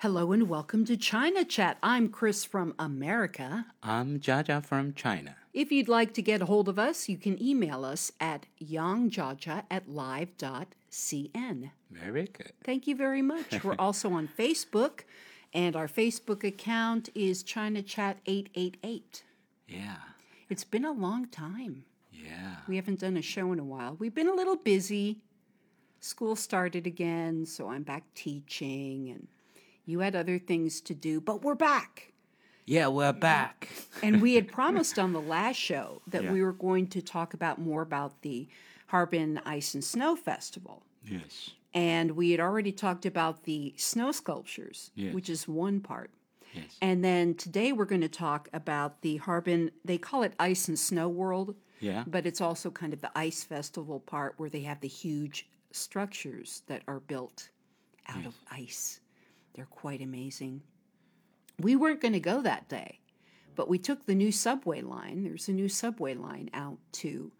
Hello and welcome to China Chat. I'm Chris from America. I'm Jaja from China. If you'd like to get a hold of us, you can email us at yangjaja at live.cn. Very good. Thank you very much. We're also on Facebook, and our Facebook account is China Chat 888. Yeah. It's been a long time. Yeah. We haven't done a show in a while. We've been a little busy. School started again, so I'm back teaching, and you had other things to do, but we're back. Yeah, we're back. And we had promised on the last show that Yeah. we were going to talk about more about the Harbin Ice and Snow Festival. Yes. And we had already talked about the snow sculptures, Yes. which is one part. Yes. And then today we're going to talk about the Harbin, they call it Ice and Snow World, Yeah. but it's also kind of the ice festival part where they have the huge structures that are built out of ice. They're quite amazing. We weren't going to go that day, but we took the new subway line. There's a new subway line out to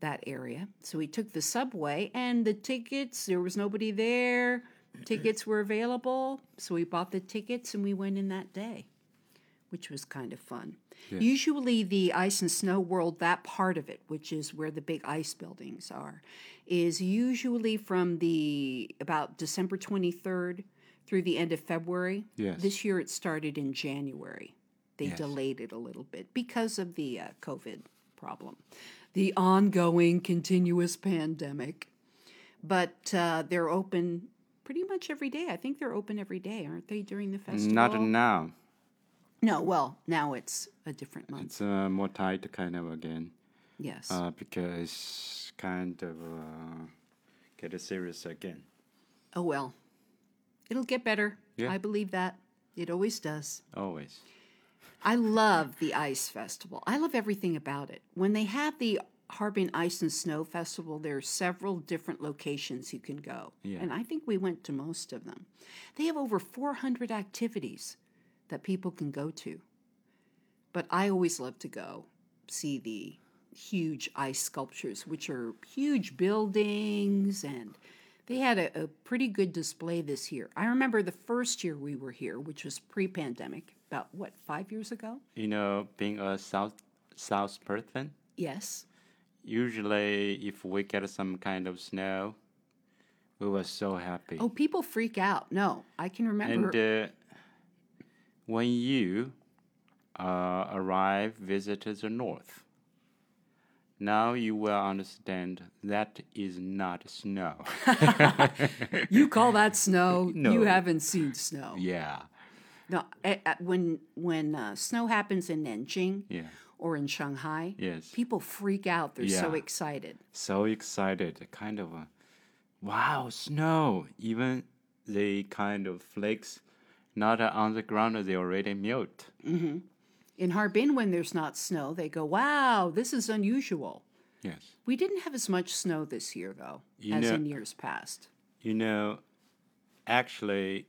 that area. So we took the subway and the tickets, there was nobody there. Tickets were available. So we bought the tickets and we went in that day, which was kind of fun. Usually, the ice and snow world, that part of it, which is where the big ice buildings are, is usually from the about December 23rd through the end of February. Yes. This year it started in January. They Yes. delayed it a little bit because of the uh, COVID problem, the ongoing continuous pandemic. But uh, they're open pretty much every day. I think they're open every day, aren't they, during the festival? Not now. No, well, now it's a different month. It's uh, more tight kind of again. Yes. Uh, because kind of uh, get serious again. oh, well. It'll get better. Yeah. I believe that. It always does. Always. I love the ice festival. I love everything about it. When they have the Harbin Ice and Snow Festival, there are several different locations you can go. Yeah. And I think we went to most of them. They have over 400 activities that people can go to. But I always love to go see the huge ice sculptures, which are huge buildings, and they had a, a pretty good display this year. I remember the first year we were here, which was pre pandemic, about what, five years ago? You know, being a South South person, Yes. usually if we get some kind of snow, we were so happy. Oh, people freak out. No, I can remember. And uh, when you uh, arrive, visit the north, now you will understand that is not snow. you call that snow? You haven't seen snow. yeah, No, when when uh, snow happens in Nanjing yeah. or in Shanghai, Yes. people freak out. They're so excited. So excited, kind of a wow, snow. Even the kind of flakes not on the ground, they already melt. In Harbin, when there's not snow, they go, "Wow, this is unusual." Yes. We didn't have as much snow this year, though, You as know- in years past. You know, actually,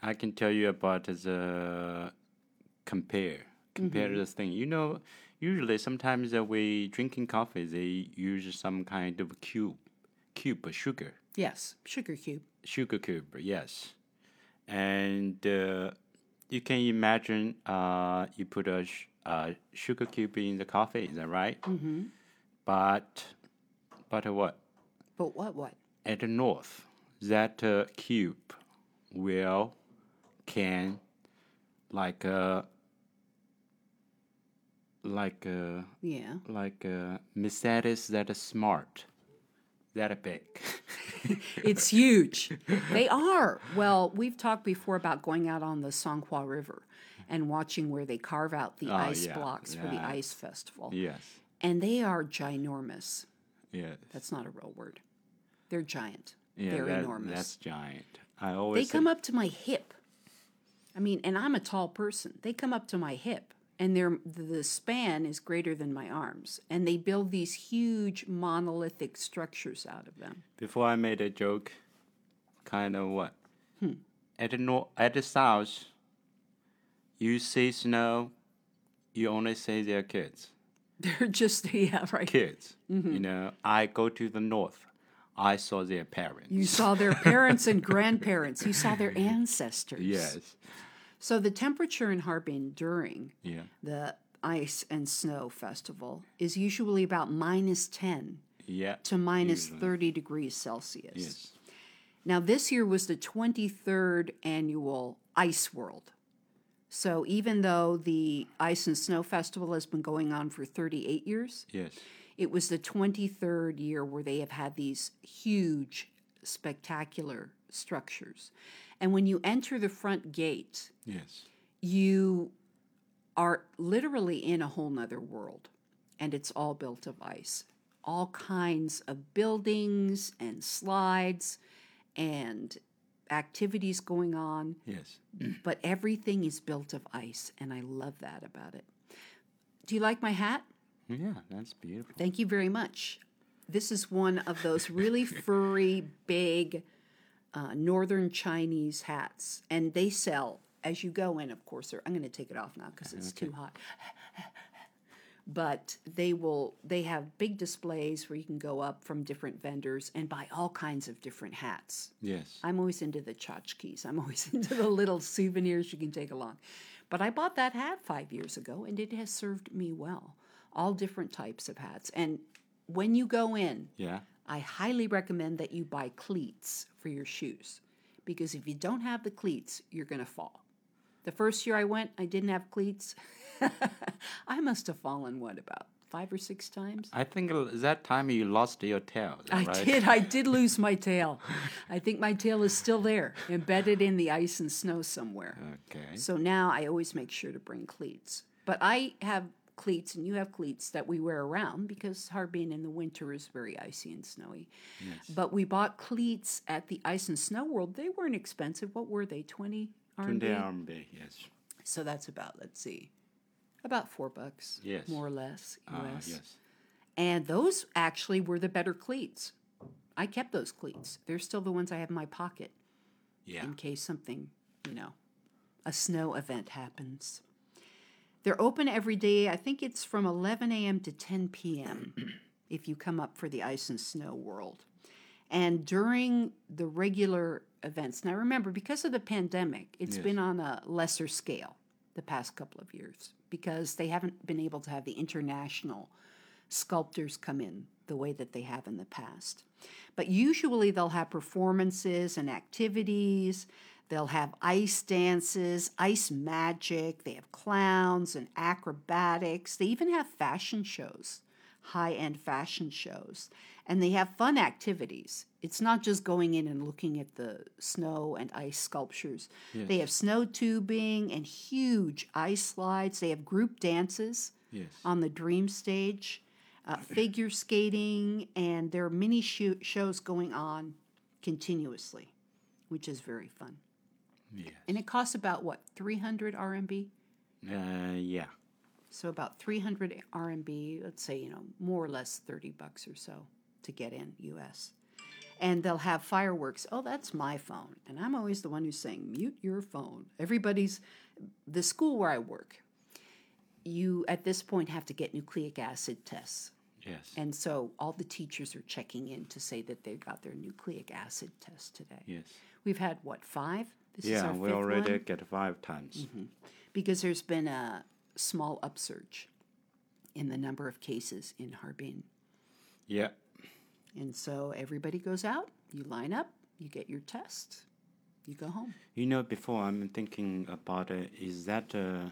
I can tell you about the compare compare this thing. You know, usually sometimes uh, we drinking coffee, they use some kind of cube, cube sugar, Yes, sugar cube. sugar cube. Yes, and uh, you can imagine uh, you put a sh- uh, sugar cube in the coffee. Is that right? Mm-hmm. But but what? But what? What? at the north, that uh, cube will can like uh like uh Yeah. like uh Mercedes that is smart, that a big. It's huge. they are. Well, we've talked before about going out on the Songhua River and watching where they carve out the Oh, ice yeah, blocks for the ice festival. yes, And they are ginormous. yes, That's not a real word. They're giant. yeah. They're that- enormous. That's giant. I always They come up to my hip. I mean, and I'm a tall person. They come up to my hip, and they're the span is greater than my arms. And they build these huge monolithic structures out of them. before I made a joke, kind of what? Hmm. At the north, at the south, you see snow, you only see their kids. They're just yeah, right. Kids, Mm-hmm. you know. I go to the north, I saw their parents. You saw their parents and grandparents. You saw their ancestors. yes. So the temperature in Harbin during Yeah. the ice and snow festival is usually about minus 10 Yeah. to minus 30 degrees Celsius. Yes. Now, this year was the 23rd annual Ice World. So, even though the Ice and Snow Festival has been going on for 38 years, Yes. it was the 23rd year where they have had these huge, spectacular structures. And when you enter the front gate, Yes. you are literally in a whole nother world and it's all built of ice all kinds of buildings and slides and activities going on Yes. but everything is built of ice and i love that about it do you like my hat Yeah, that's beautiful. thank you very much this is one of those really furry big uh, northern chinese hats and they sell as you go in of course they're- i'm going to take it off now because it's too hot. But they will they have big displays where you can go up from different vendors and buy all kinds of different hats. Yes. i'm always into the tchotchkes. I'm always into the little souvenirs you can take along. But i bought that hat five years ago and it has served me well. All different types of hats. And when you go in Yeah. I highly recommend that you buy cleats for your shoes because if you don't have the cleats, you're going to fall. The first year I went, I didn't have cleats. I must have fallen, what, about five or six times? I think that time you lost your tail, I did. I did lose my tail. I think my tail is still there, embedded in the ice and snow somewhere. Okay. So now I always make sure to bring cleats. But I have cleats and you have cleats that we wear around because Harbin in the winter is very icy and snowy. Yes. But we bought cleats at the Ice and Snow World. They weren't expensive. What were they? 20 RMB? 20 RMB, yes. So that's about, let's see, about 4 bucks. Yes. More or less Ah, US. yes. And those actually were the better cleats. I kept those cleats. They're still the ones I have in my pocket Yeah. in case something, you know, a snow event happens. They're open every day. I think it's from 11 a.m. to 10 p.m. if you come up for the ice and snow world. And during the regular events, now remember, because of the pandemic, it's Yes. been on a lesser scale the past couple of years because they haven't been able to have the international sculptors come in the way that they have in the past. But usually they'll have performances and activities. They'll have ice dances, ice magic. They have clowns and acrobatics. They even have fashion shows, high end fashion shows. And they have fun activities. It's not just going in and looking at the snow and ice sculptures. They have snow tubing and huge ice slides. They have group dances Yes. on the dream stage, uh, figure skating, and there are many sho- shows going on continuously, which is very fun. Yes. And it costs about what, 300 RMB? Uh, yeah. So about 300 RMB, let's say, you know, more or less 30 bucks or so to get in US. And they'll have fireworks. Oh, that's my phone. And I'm always the one who's saying, mute your phone. Everybody's, the school where I work, you at this point have to get nucleic acid tests. Yes. And so all the teachers are checking in to say that they got their nucleic acid test today. yes. We've had what, five? This is Yeah, we already one? Mm-hmm. get five times. because there's been a small upsurge in the number of cases in Harbin. Yeah. And so everybody goes out, you line up, you get your test, you go home. You know, before I'm thinking about it, is that uh,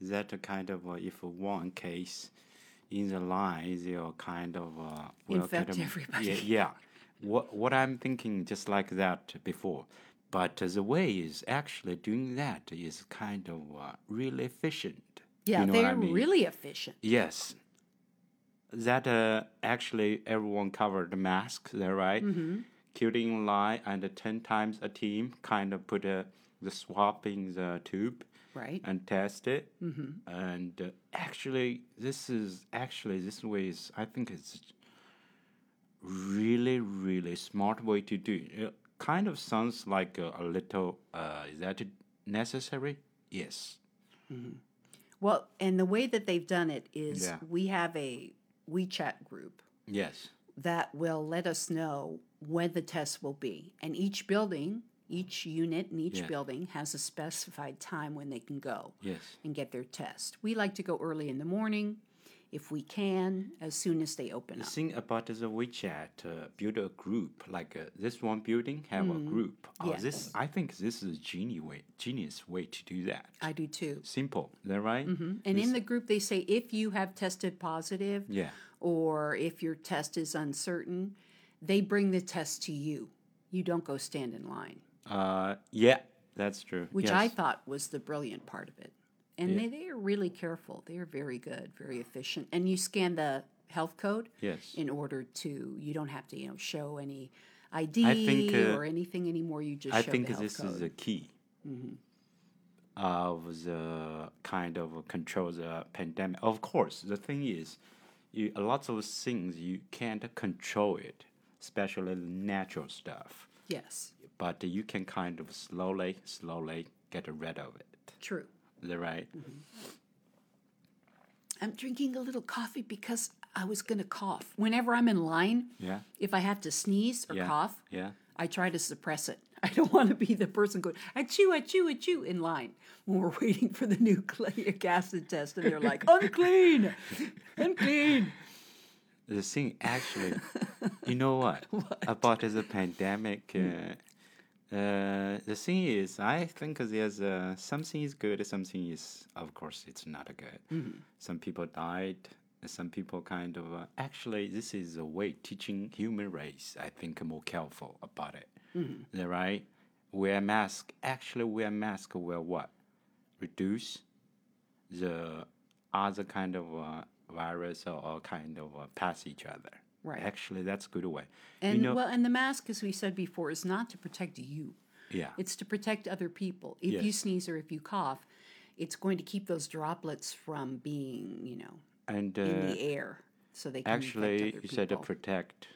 is that a kind of uh, if one case in the line, they'll kind of uh, will Infect get 'em- everybody. Yeah, yeah. What what I'm thinking just like that before, but uh, the way is actually doing that is kind of uh, really efficient. Yeah, you know they're I mean? really efficient. Yes. That uh, actually everyone covered the mask, there, right? Mm-hmm. Line and uh, 10 times a team kind of put uh, the swab in the tube Right. and test it. Mm-hmm. And uh, actually, this is actually, this way is, I think it's really, really smart way to do. It kind of sounds like a, a little, uh, is that necessary? Yes. Well, and the way that they've done it is Yeah. we have a WeChat group Yes. that will let us know when the test will be. And each building, each unit in each Yeah. building has a specified time when they can go Yes. and get their test. We like to go early in the morning if we can, as soon as they open The up. thing about the WeChat, uh, build a group like uh, this one building have a group. Oh, This Yes. I think this is a genius way, genius way to do that. I do too. Simple, is that right? And in the group, they say if you have tested positive Yeah. or if your test is uncertain, they bring the test to you. You don't go stand in line, Uh, yeah, that's true. which yes. I thought was the brilliant part of it. And they, they are really careful. They are very good, very efficient. And you scan the health code Yes. in order to, you don't have to, you know, show any ID think, uh, or anything anymore. You just I show think the health this code. Mm-hmm. is the key of the kind of control the pandemic. Of course, the thing is, you a lot of things you can't control it, especially the natural stuff. yes, But you can kind of slowly, slowly get rid of it. true. That right? I'm drinking a little coffee because I was going to cough. Whenever I'm in line, Yeah. if I have to sneeze or Yeah. cough, Yeah. I try to suppress it. I don't want to be the person going, achoo, achoo, achoo in line when we're waiting for the nucleic acid test. And they're like, unclean, unclean. The thing actually, you know what? About the pandemic, uh, uh, the thing is, I think there's uh, something is good, something is, of course, it's not good. Some people died. Some people kind of uh, actually, this is a way teaching human race. I think more careful about it. That right? Wear mask. Actually, wear mask will what? Reduce the other kind of uh, virus or, or kind of uh, pass each other. Right. Actually, that's a good way. And you know, well, and the mask, as we said before, is not to protect you. yeah. It's to protect other people. If you sneeze or if you cough, it's going to keep those droplets from being, you know, And in uh, the air, so they can actually, you said to protect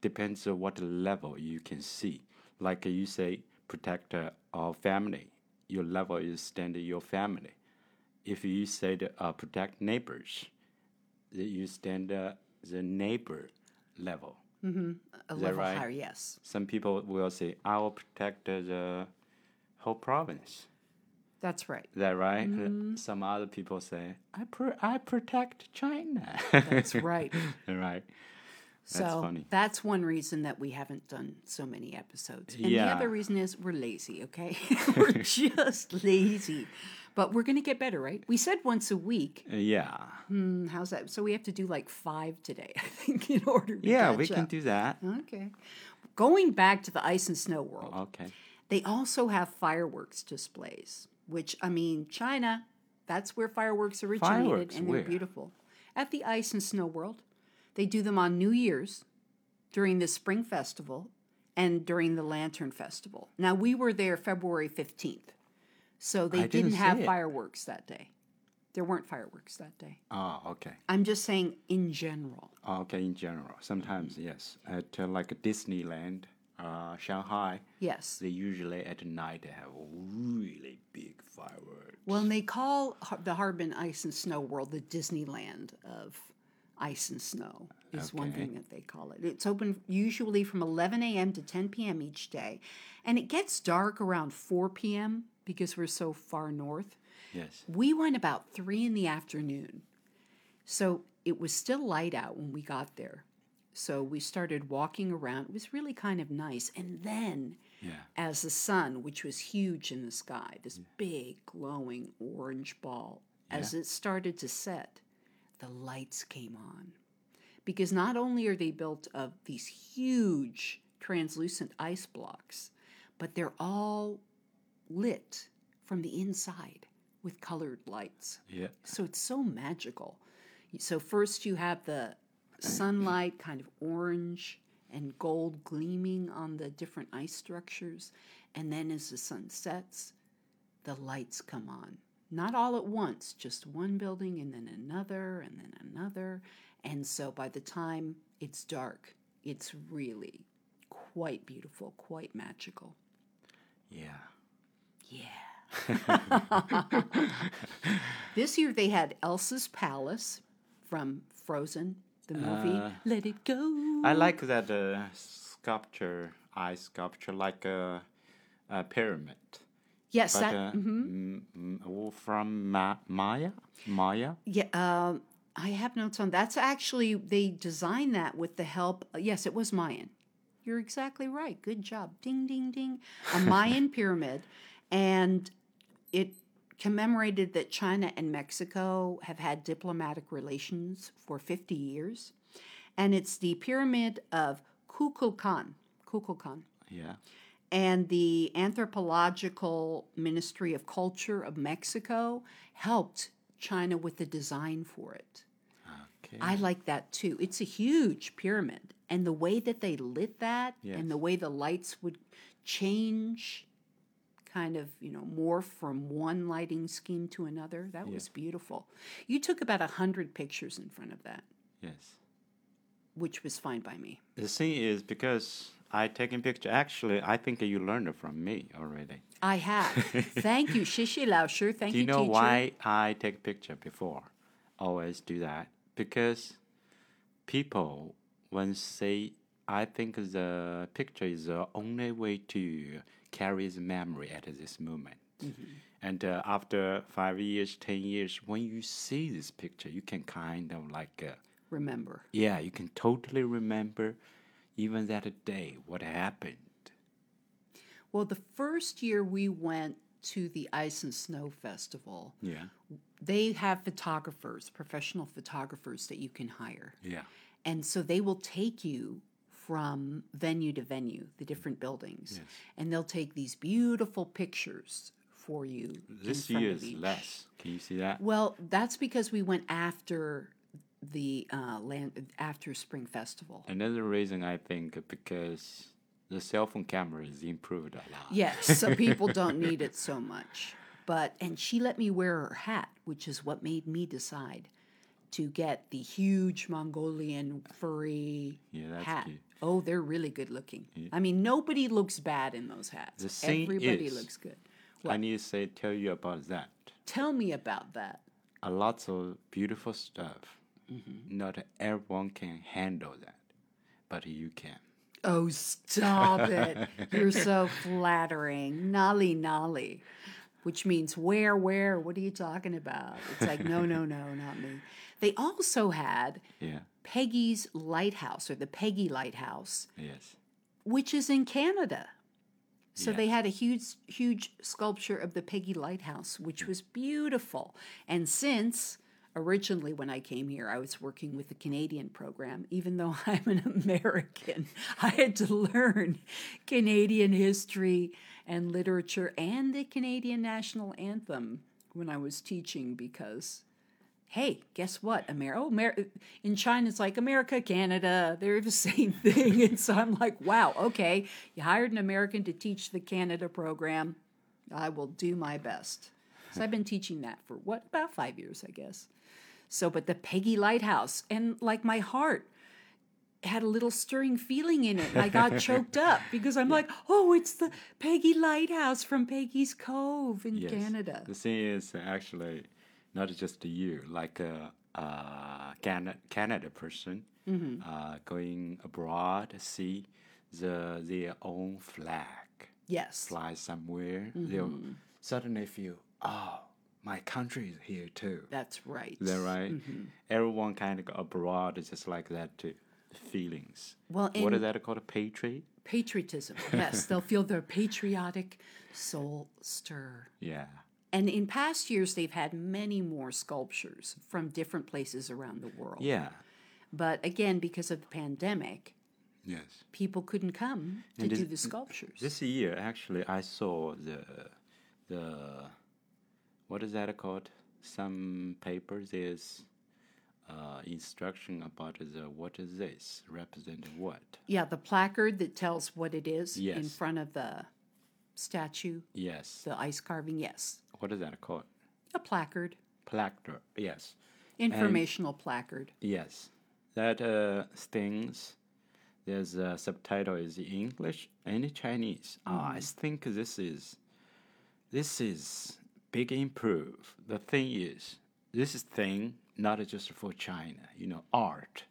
depends on what level you can see. Like uh, you say, protect uh, our family. Your level is stand your family. If you say uh, protect neighbors, you stand uh, the neighbor level. a that level right? higher. Yes, Some people will say, I will protect the whole province. that's right. Is that right? Mm-hmm. Some other people say, I, pr- I protect China. That's right. right. so That's funny. that's one reason that we haven't done so many episodes. And the other reason is we're lazy. Okay, we're just lazy. But we're going to get better, right? We said once a week. Uh, yeah. Hmm, how's that? So we have to do like five today, I think, in order to Yeah, we can do that. Okay. Going back to the ice and snow world, Okay. they also have fireworks displays, which, I mean, China, that's where fireworks originated, Fireworks, and they're where? beautiful. At the Ice and Snow World. They do them on New Year's, during the Spring Festival, and during the Lantern Festival. Now, we were there February 15th, so they I didn't didn't have it. fireworks that day. There weren't fireworks that day. Oh, okay. I'm just saying in general. Oh, okay, in general. Sometimes, yes. At uh, like Disneyland, uh, Shanghai, Yes. they usually at night they have really big fireworks. Well, and they call the Harbin Ice and Snow World the Disneyland of ice and snow, is one thing that they call it. It's open usually from 11 a.m. to 10 p.m. each day. And it gets dark around 4 p.m. because we're so far north. Yes. We went about 3 in the afternoon. So it was still light out when we got there. So we started walking around. It was really kind of nice. And then Yeah. as the sun, which was huge in the sky, this big glowing orange ball, as it started to set, the lights came on. Because not only are they built of these huge translucent ice blocks, but they're all lit from the inside with colored lights. Yeah. So it's so magical. So first you have the sunlight kind of orange and gold gleaming on the different ice structures. And then as the sun sets, the lights come on. Not all at once, just one building and then another and then another. And so by the time it's dark, it's really quite beautiful, quite magical. Yeah. Yeah. this year they had Elsa's Palace from Frozen The movie Uh, Let It Go. I like that uh, sculpture, ice sculpture, like a, a pyramid. yes, But that. uh, mhm. mm, mm, from Ma- Maya, Maya. Yeah, um, I have notes on that's actually they designed that with the help. Yes, it was Mayan. You're exactly right. Good job. Ding, ding, ding. A Mayan pyramid, and it commemorated that China and Mexico have had diplomatic relations for 50 years, and it's the pyramid of Kukulkan. Kukulkan Yeah. and the Anthropological Ministry of Culture of Mexico helped China with the design for it. Okay. I like that too. It's a huge pyramid, and the way that they lit that Yes. and the way the lights would change kind of, you know, morph from one lighting scheme to another, that was beautiful. You took about a 100 pictures in front of that, yes. which was fine by me. The thing is because I taking picture. Actually, I think you learned it from me already. I have. Thank you, Shishi Lao Sure. Thank you. Do you you, know teacher. why I take picture before? Always do that because people when say I think the picture is the only way to carry the memory at this moment. And uh, after five years, ten years, when you see this picture, you can kind of like, uh, Remember. yeah, you can totally remember even that day what happened. Well, the first year we went to the Ice and Snow Festival, Yeah, they have photographers, professional photographers that you can hire. yeah, And so they will take you from venue to venue, the different buildings, and they'll take these beautiful pictures for you. this year is less. Can you see that? Well, that's because we went after the uh, land after Spring Festival. Another reason I think because the cell phone camera is improved a lot. Yes, so people don't need it so much. But and she let me wear her hat, which is what made me decide to get the huge Mongolian furry Yeah, that's hat. cute. Oh, they're really good looking. I mean, nobody looks bad in those hats. The thing Everybody is- looks good. I need to say tell you about that. Tell me about that. A lot of beautiful stuff. Mm-hmm. Not everyone can handle that, but you can. Oh, stop it. You're so flattering. Nolly nolly. Which means where, where? What are you talking about? It's like, no, no, no, not me. They also had Yeah. Peggy's Lighthouse or the Peggy Lighthouse, Yes. which is in Canada. So they had a huge, huge sculpture of the Peggy Lighthouse, which was beautiful. And since originally when I came here, I was working with the Canadian program, even though I'm an American, I had to learn Canadian history and literature and the Canadian national anthem when I was teaching because hey, guess what? America, oh, Amer- in China, it's like America, Canada, they're the same thing. And so I'm like, wow, okay, you hired an American to teach the Canada program. I will do my best. So I've been teaching that for what, about five years, I guess. So, but the Peggy Lighthouse, and like my heart had a little stirring feeling in it. I got choked up because I'm like, oh, it's the Peggy Lighthouse from Peggy's Cove in Yes. Canada. The thing is actually not just you, like a, a Canada, Canada person Mm-hmm. uh, going abroad, see the their own flag Yes. fly somewhere, they'll Mm-hmm. suddenly feel, oh, my country is here too. That's right. Is that right? Mm-hmm. Everyone kind of abroad is just like that too. Feelings. Well, what is that called? A patriot? Patriotism. Yes, they'll feel their patriotic soul stir. Yeah. And in past years, they've had many more sculptures from different places around the world. Yeah. But again, because of the pandemic, Yes. people couldn't come to this- do the sculptures. This year, actually, I saw the the what is that called? Some papers is uh, instruction about the what is this represent what? yeah, the placard that tells what it is in front of the statue, Yes. the ice carving. Yes, What is that called? a placard, Placard. Yes. informational placard. Yes. That uh, things. There's a subtitle is English and Chinese. Ah, I think this is this is big improve. The thing is, this is thing not just for China. You know, art.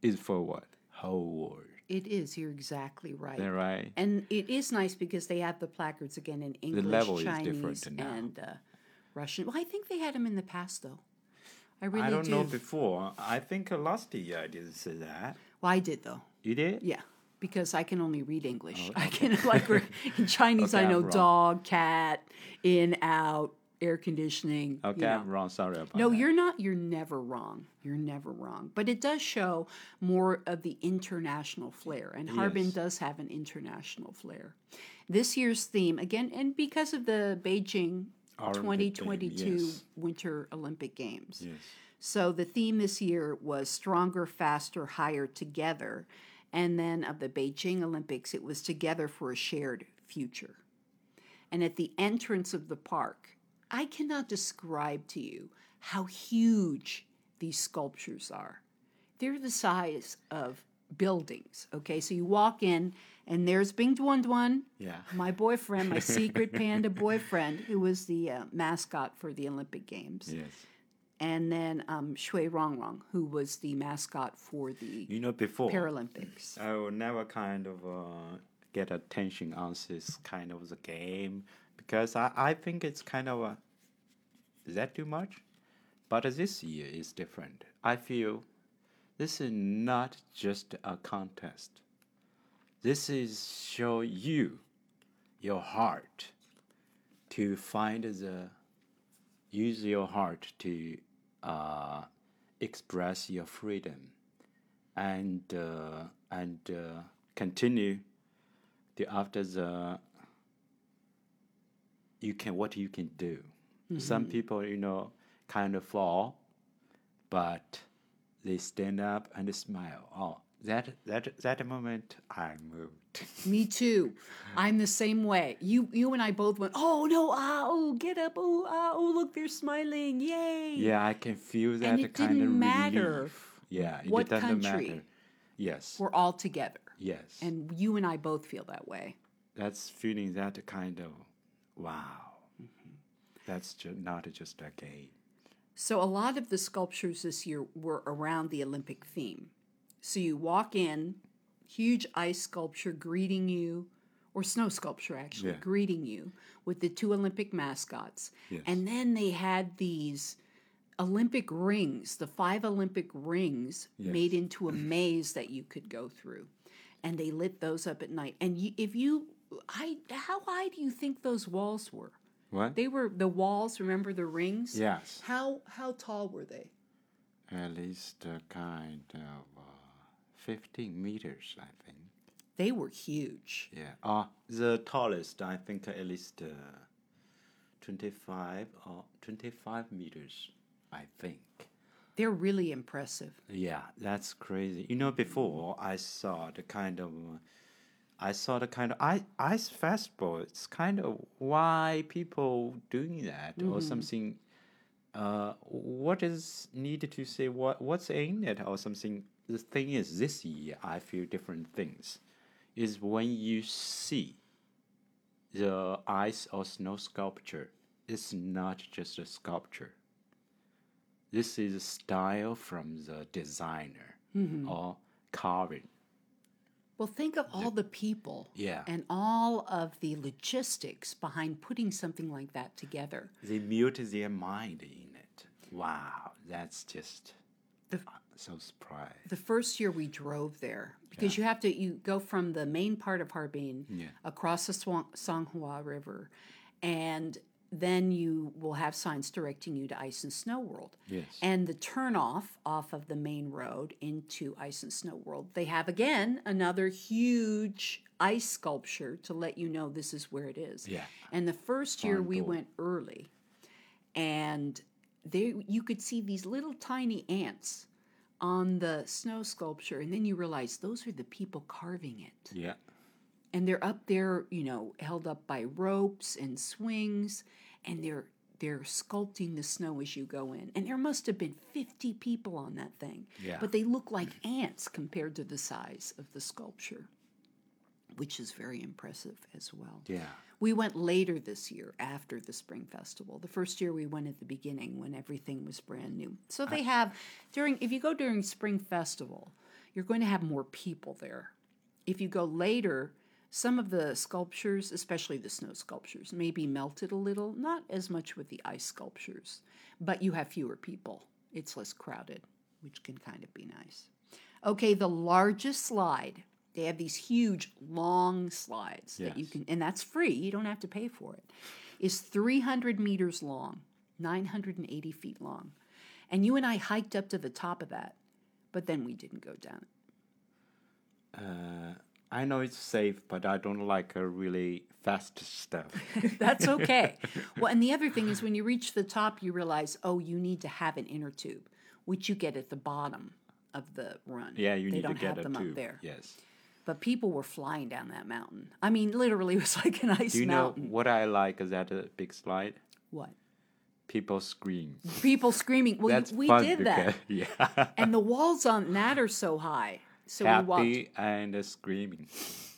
is for what? Whole world. It is. You're exactly right. That right? And it is nice because they have the placards again in English, level is Chinese, different and uh, Russian. Well, I think they had them in the past, though. I really I don't do. know before. I think last year I didn't say that. well, I did though. You did? Yeah, because I can only read English. I can like in Chinese. Oh, Okay, I know dog, cat, in, out, air conditioning. you Okay, know. I'm wrong. Sorry about No, that. you're not. You're never wrong. You're never wrong. But it does show more of the international flair, and Harbin Yes. does have an international flair. This year's theme, again, and because of the Beijing Olympic theme, 2022 yes. Winter Olympic Games. Yes. So the theme this year was stronger, faster, higher, together. And then of the Beijing Olympics, it was together for a shared future. And at the entrance of the park, I cannot describe to you how huge these sculptures are. They're the size of buildings. Okay, so you walk in, and there's Bing Dwen Dwen, Yeah. my boyfriend, my secret panda boyfriend, who was the uh, mascot for the Olympic Games Yes. and then um, Shui Rong, who was the mascot for the You know, before Paralympics. I will never kind of uh, get attention on this kind of the game because I, I think it's kind of a, is that too much? But this year is different. I feel this is not just a contest. This is show you your heart to find the use your heart to uh, express your freedom and uh, and uh, continue the after the you can what you can do. Some people you know kind of fall, but they stand up and smile. Oh, that that that moment I moved. Me too. I'm the same way. You you and I both went, oh no, ah, oh, get up, oh, ah, oh, look, they're smiling, yay. Yeah, I can feel that and it kind of didn't matter relief. Yeah, it what doesn't country. matter. Yes, We're all together. yes. And you and I both feel that way. that's feeling that kind of wow. Mm-hmm. That's ju- not just a game. So a lot of the sculptures this year were around the Olympic theme. So you walk in, huge ice sculpture greeting you, or snow sculpture actually, Yeah. greeting you with the two Olympic mascots. Yes. And then they had these Olympic rings, the five Olympic rings made into a maze that you could go through. And they lit those up at night. And you, if you, I, how high do you think those walls were? What? They were the walls. Remember the rings? yes, How how tall were they? at least a kind of uh, fifteen meters, I think. They were huge. Yeah. Uh, the tallest, I think, at least uh, twenty-five or twenty-five meters, I think. They're really impressive. Yeah, that's crazy. You know, before I saw the kind of, uh, I saw the kind of ice, ice festival. It's kind of why people doing that or something. Uh, what is needed to say? What what's in it or something? The thing is, this year I feel different things. Is when you see the ice or snow sculpture. It's not just a sculpture this is a style from the designer or carving. Well, think of all the people Yeah. and all of the logistics behind putting something like that together. They mute their mind in it. Wow, that's just The- uh, so surprised. The first year we drove there because you have to you go from the main part of Harbin Yeah. across the Swan- Songhua River, and then you will have signs directing you to Ice and Snow World. Yes. And the turnoff off of the main road into Ice and Snow World, they have again another huge ice sculpture to let you know this is where it is. Yeah. And the first year we door. went early, and there you could see these little tiny ants on the snow sculpture, and then you realize those are the people carving it Yeah. And they're up there, you know, held up by ropes and swings, and they're they're sculpting the snow as you go in. And there must have been 50 people on that thing. Yeah. But they look like ants compared to the size of the sculpture, which is very impressive as well. Yeah. We went later this year after the Spring Festival. The first year we went at the beginning when everything was brand new. So they uh, have during if you go during Spring Festival, you're going to have more people there. If you go later, some of the sculptures, especially the snow sculptures, may be melted a little, not as much with the ice sculptures, but you have fewer people. It's less crowded, which can kind of be nice. Okay, the largest slide. They have these huge, long slides that you can, and that's free. You don't have to pay for it. Is 300 meters long, 980 feet long. And you and I hiked up to the top of that, but then we didn't go down it. Uh, I know it's safe, but I don't like a really fast stuff. That's okay. well, and the other thing is when you reach the top, you realize, oh, you need to have an inner tube, which you get at the bottom of the run. yeah, you they need don't to get have a them tube. up there. Yes. But people were flying down that mountain. I mean, literally, it was like an ice Do you mountain. know what I like is that a big slide? what? People scream. People screaming. Well, That's we did that. Yeah. And the walls on that are so high. So we walked. Happy and uh, screaming.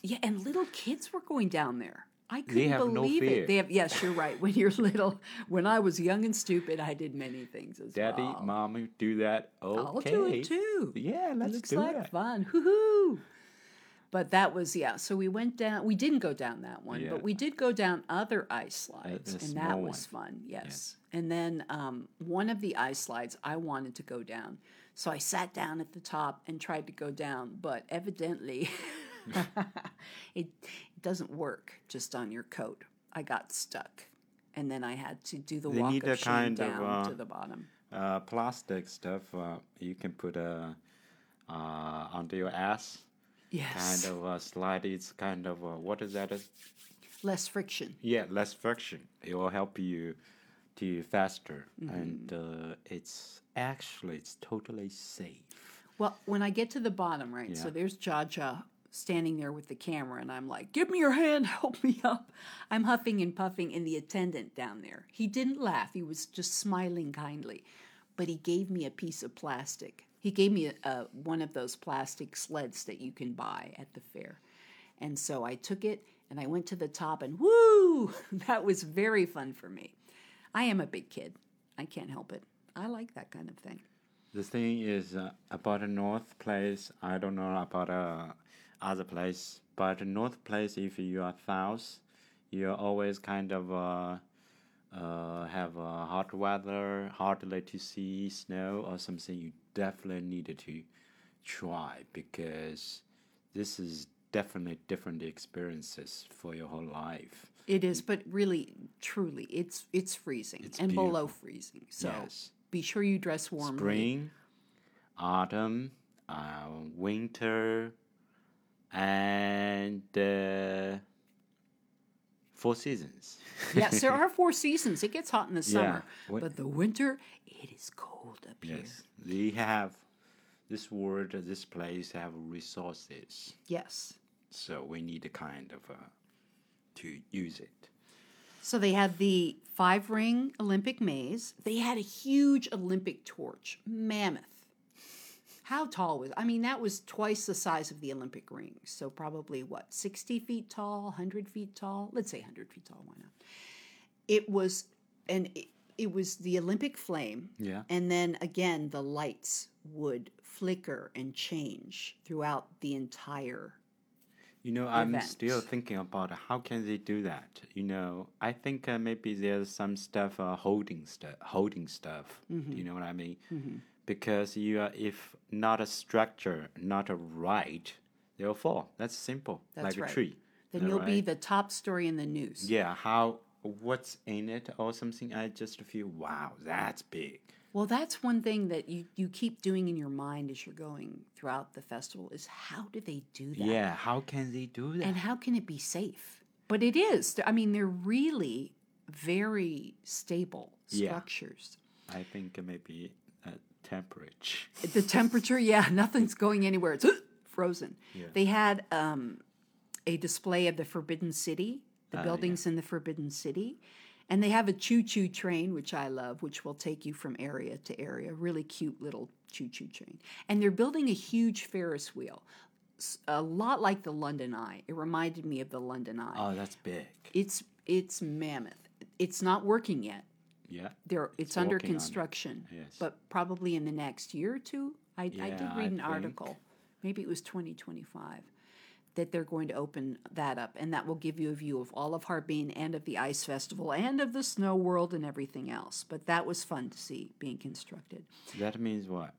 Yeah, and little kids were going down there. I couldn't no believe fear. it. They have yes, you're right. When you're little, when I was young and stupid, I did many things as well. Daddy, well. mommy, do that. Okay. I'll do it too. Yeah, It let's looks do like it. fun. Hoo-hoo. But that was yeah. So we went down. We didn't go down that one, Yeah. but we did go down other ice slides, the and that was fun. Yes. And then um, one of the ice slides I wanted to go down, so I sat down at the top and tried to go down, but evidently, it, it doesn't work just on your coat. I got stuck, and then I had to do the They walk need of a shame kind of, down uh, to the bottom. Uh, plastic stuff, uh, you can put uh, uh, under your ass. Yes. Kind of uh, slide. It's kind of, uh, what is that? Less friction. Yeah, less friction. It will help you to faster. Mm-hmm. And uh, it's actually, it's totally safe. Well, when I get to the bottom, right? So there's Jaja standing there with the camera, and I'm like, "Give me your hand, help me up." I'm huffing and puffing, and the attendant down there, he didn't laugh. He was just smiling kindly, but he gave me a piece of plastic. He gave me a, a, one of those plastic sleds that you can buy at the fair, and so I took it and I went to the top, and woo, that was very fun for me. I am a big kid. I can't help it. I like that kind of thing. The thing is uh, about the North Place. I don't know about uh, other place, but North Place, if you are south, you are always kind of uh, uh, have uh, hot weather, hardly to see snow or something. You definitely needed to try because this is definitely different experiences for your whole life. It is, but really, truly, it's it's freezing It's and below freezing. So Yes. Be sure you dress warmly. spring, autumn, uh, winter, and uh, four seasons. yes, there are four seasons. It gets hot in the summer, What- but the winter it is cold up here. yes, they have this world, this place have resources, Yes. so we need a kind of uh, to use it. So they had the five ring Olympic maze. They had a huge Olympic torch, mammoth. How tall was? I mean, that was twice the size of the Olympic rings. So probably what, sixty feet tall, hundred feet tall? Let's say hundred feet tall. Why not? It was, and it, it was the Olympic flame. Yeah. And then again, the lights would flicker and change throughout the entire. You know, I'm event. still thinking about how can they do that. You know, I think uh, maybe there's some stuff uh, holding stuff, holding stuff. Mm-hmm. You know what I mean? Because you are, if not a structure, not a right, they'll fall. That's simple, That's like right. a tree. Then you'll be the top story in the news. Yeah, how what's in it or something? I just feel wow, that's big. Well, that's one thing that you, you keep doing in your mind as you're going throughout the festival is how do they do that? Yeah, how can they do that? And how can it be safe? But it is. I mean, they're really very stable Yeah. structures. I think maybe uh, temperature. The temperature, yeah, nothing's going anywhere. It's frozen. Yeah. They had um, a display of the Forbidden City, the Ah, buildings in the Forbidden City. And they have a choo choo train, which I love, which will take you from area to area. Really cute little choo choo train. And they're building a huge Ferris wheel, a lot like the London Eye. It reminded me of the London Eye. Oh, that's big. it's it's mammoth. It's not working yet. Yeah. There, it's, under working on it. construction, Yes. but probably in the next year or two. I, I did Yeah, I read an article. maybe it was 2025, that they're going to open that up. And that will give you a view of all of Harbin and of the Ice Festival and of the Snow World and everything else. But that was fun to see being constructed. That means what?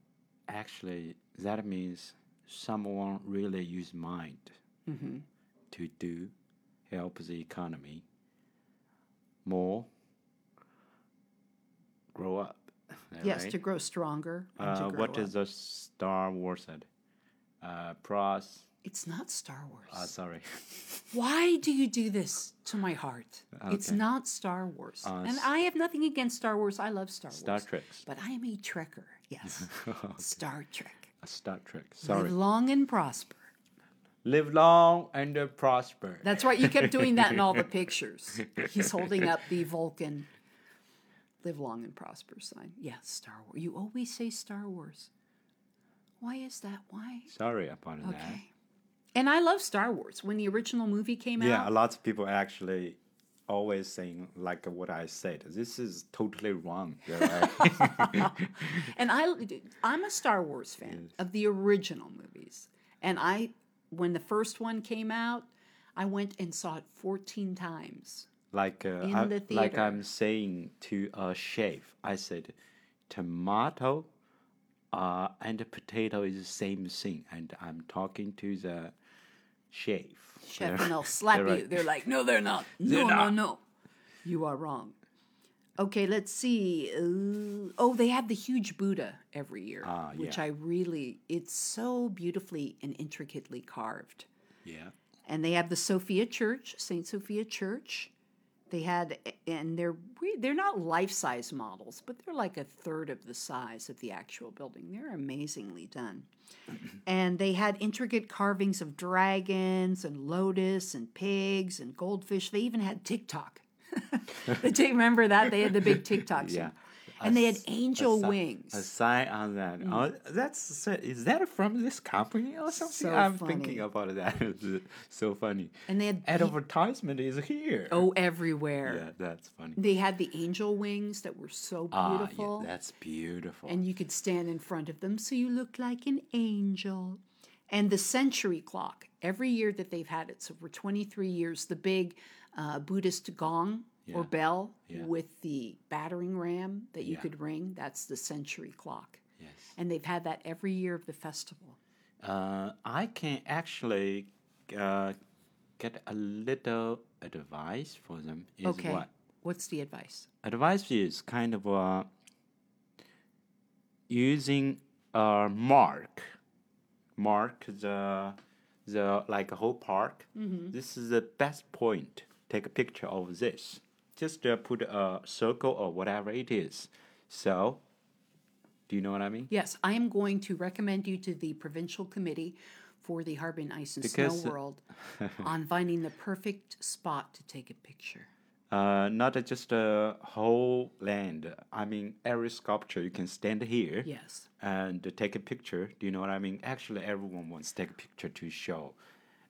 Actually, that means someone really used mind to do help the economy more grow up. Yes, right? to grow stronger. And to Uh, grow what up. is the Star Wars said? Uh, pros. It's not Star Wars. Uh, sorry. Why do you do this to my heart? It's not Star Wars. Uh, and I have nothing against Star Wars. I love Star, Star Wars. Star Trek. But I am a Trekker. Yes. Star Trek. Uh, Star Trek. Sorry. Live long and prosper. Live long and uh, prosper. That's right. You kept doing that in all the pictures. He's holding up the Vulcan live long and prosper sign. Yeah, Star Wars. You always say Star Wars. Why is that? Why? Sorry about that. And I love Star Wars. When the original movie came out Yeah, a lot of people actually always saying like what I said. This is totally wrong. And I I'm a Star Wars fan of the original movies. And I when the first one came out, I went and saw it 14 times. like uh, In I- the like theater. I'm saying to a chef, I said, tomato uh, and the potato is the same thing, and I'm talking to the chef. Chef and they'll slap They're you. right. They're like, "No, they're not. No, They're no, not." no. You are wrong." Okay, let's see. Uh, oh, they have the huge Buddha every year, Ah, which yeah. I really it's so beautifully and intricately carved. Yeah. and they have the Sophia Church, Saint Sophia Church. They had, and they're they're not life size models, but they're like a third of the size of the actual building. They're amazingly done, and they had intricate carvings of dragons and lotus and pigs and goldfish. They even had TikTok. You remember that? They had the big TikToks. Yeah. And they had angel si- wings. A sign on that. Oh, that's is that from this company or something? So I'm funny. thinking about that. So funny. and they had Advertisement is here. oh everywhere. yeah, that's funny. They had the angel wings that were so beautiful. Ah, yeah, that's beautiful. and you could stand in front of them so you looked like an angel. And the century clock, every year that they've had it, so for 23 years, the big uh, Buddhist gong or bell Yeah. with the battering ram that you Yeah. could ring, that's the century clock. yes. And they've had that every year of the festival. Uh, I can actually uh, get a little advice for them. Is Okay. what What's the advice? advice is kind of uh, using a mark, mark the the like a whole park. This is the best point. Take a picture of this. Just uh, put a circle or whatever it is. So, do you know what I mean? Yes, I am going to recommend you to the provincial committee for the Harbin Ice and Because- Snow World on finding the perfect spot to take a picture. Uh, not just a whole land. I mean, every sculpture you can stand here Yes. and take a picture. Do you know what I mean? Actually, everyone wants to take a picture to show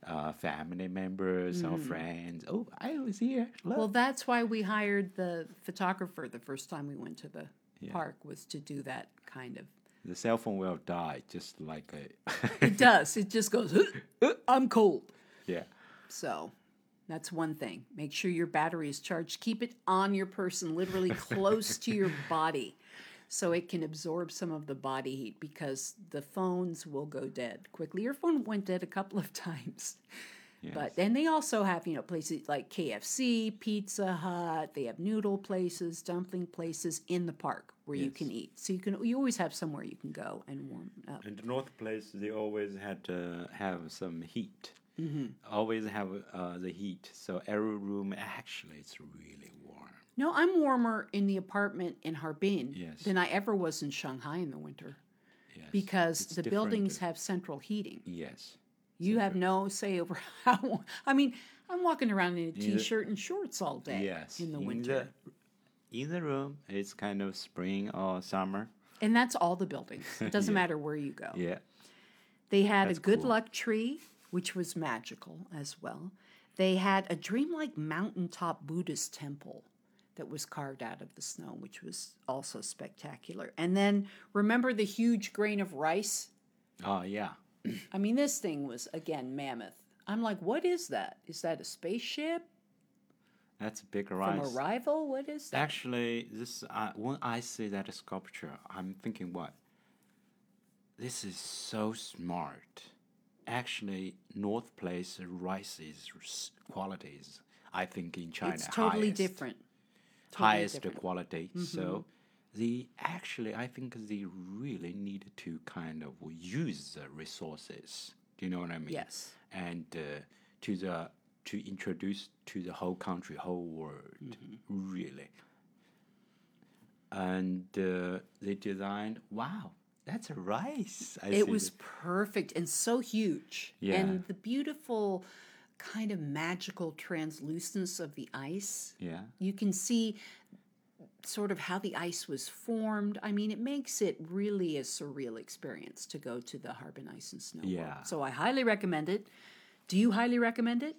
uh, family members or friends. Oh, I was here. Look. Mm. Well, that's why we hired the photographer the first time we went to the park was to do that kind of. the cell phone will die, just like a. It does. It just goes. "Uh, I'm cold. yeah. So that's one thing. Make sure your battery is charged. Keep it on your person, literally close to your body, so it can absorb some of the body heat because the phones will go dead quickly. Your phone went dead a couple of times. But then they also have, you know, places like KFC, Pizza Hut. They have noodle places, dumpling places in the park where you can eat. So you can you always have somewhere you can go and warm up. In the North Place, they always had to have some heat. Mm-hmm. Always have uh, the heat, so every room actually it's really. No, I'm warmer in the apartment in Harbin Yes. than I ever was in Shanghai in the winter Yes. because It's the different. buildings have central heating. Yes. You have no say over how. I mean, I'm walking around in a t-shirt and shorts all day Yes. in the winter, The, in the room, it's kind of spring or summer. and that's all the buildings. It doesn't matter where you go. Yeah. They had That's a good cool. luck tree, which was magical as well. They had a dreamlike mountaintop Buddhist temple that was carved out of the snow, which was also spectacular. And then remember the huge grain of rice? Oh yeah. I mean, this thing was again mammoth. I'm like, what is that? Is that a spaceship That's a big from. Arrival? What is that? Actually, this uh, when I see that sculpture, I'm thinking, what? This is so smart. Actually, North Place rises s- qualities. I think in China, it's totally highest, different. Highest different. Mm-hmm. quality. So, they actually, I think they really need to kind of use the resources. Do you know what I mean? Yes. and uh, to the to introduce to the whole country, whole world, Mm-hmm. really. And uh, they designed. Wow, that's a rice. I It was perfect and so huge. Yeah. And the beautiful kind of magical translucence of the ice. yeah, You can see sort of how the ice was formed. I mean, it makes it really a surreal experience to go to the Harbin Ice and Snow Yeah. World. So I highly recommend it. Do you highly recommend it?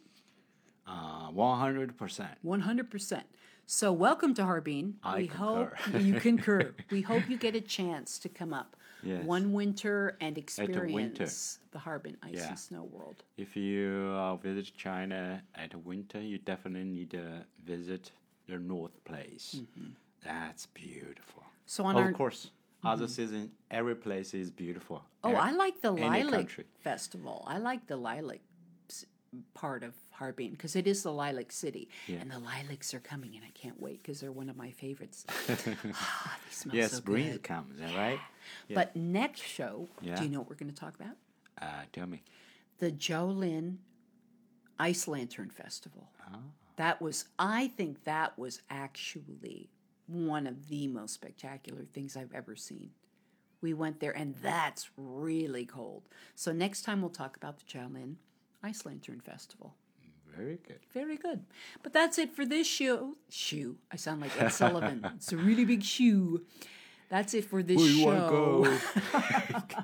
uh, one hundred percent. 100%. So welcome to Harbin. I we hope concur. you concur. We hope you get a chance to come up Yes. one winter and winter. experience the Harbin Ice Yeah. and Snow World. If you uh, visit China at winter, you definitely need to visit the North Place. That's beautiful. So on of our course, other season, every place is beautiful. Oh, Every- I like the Lilac. Festival. I like the Lilac part of Harbin because it is the Lilac City. And the lilacs are coming, and I can't wait because they're one of my favorites. Ah, they smell Yes, so spring good. comes, all right? Yeah. But next show, Yeah. do you know what we're going to talk about? Uh, tell me. The Zhaolin Ice Lantern Festival. Ah. That was, I think that was actually one of the most spectacular things I've ever seen. We went there, and that's really cold. So next time we'll talk about the Zhaolin Ice Lantern Festival. Very good. Very good. But that's it for this show. Shoe. I sound like Ed Sullivan. It's a really big shoe. That's it for this you show. go?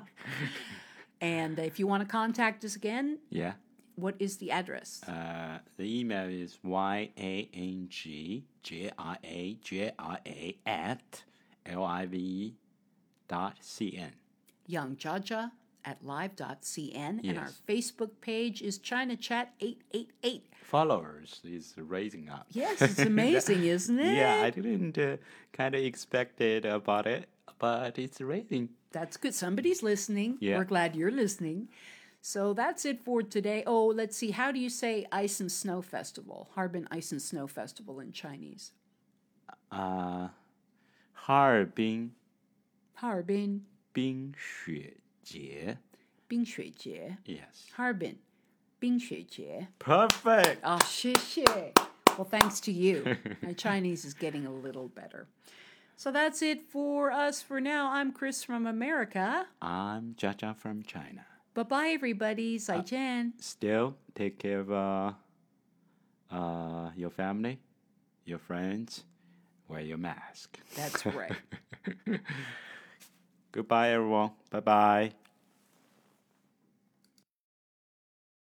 And if you want to contact us again, yeah. what is the address? Uh, the email is y a n g j i a j i a at l i v e dot c n. Young Jaja at live.cn, yes. and our Facebook page is China Chat 888. Followers is raising up. Yes, it's amazing, isn't it? Yeah, I didn't uh, kind of expect it about it, but it's raising. That's good. Somebody's listening. Yeah. We're glad you're listening. So that's it for today. Oh, let's see. How do you say Ice and Snow Festival? Harbin Ice and Snow Festival in Chinese. Uh, Harbin. Harbin. 冰雪节. 冰雪节. Yes. Harbin 冰雪节. Perfect. Oh, 谢谢. Well, thanks to you. My Chinese is getting a little better. So that's it for us for now. I'm Chris from America. I'm Jaja from China. Bye bye, everybody. 再见. Still take care of uh, uh, your family, your friends. Wear your mask. That's right. Goodbye, everyone. Bye bye.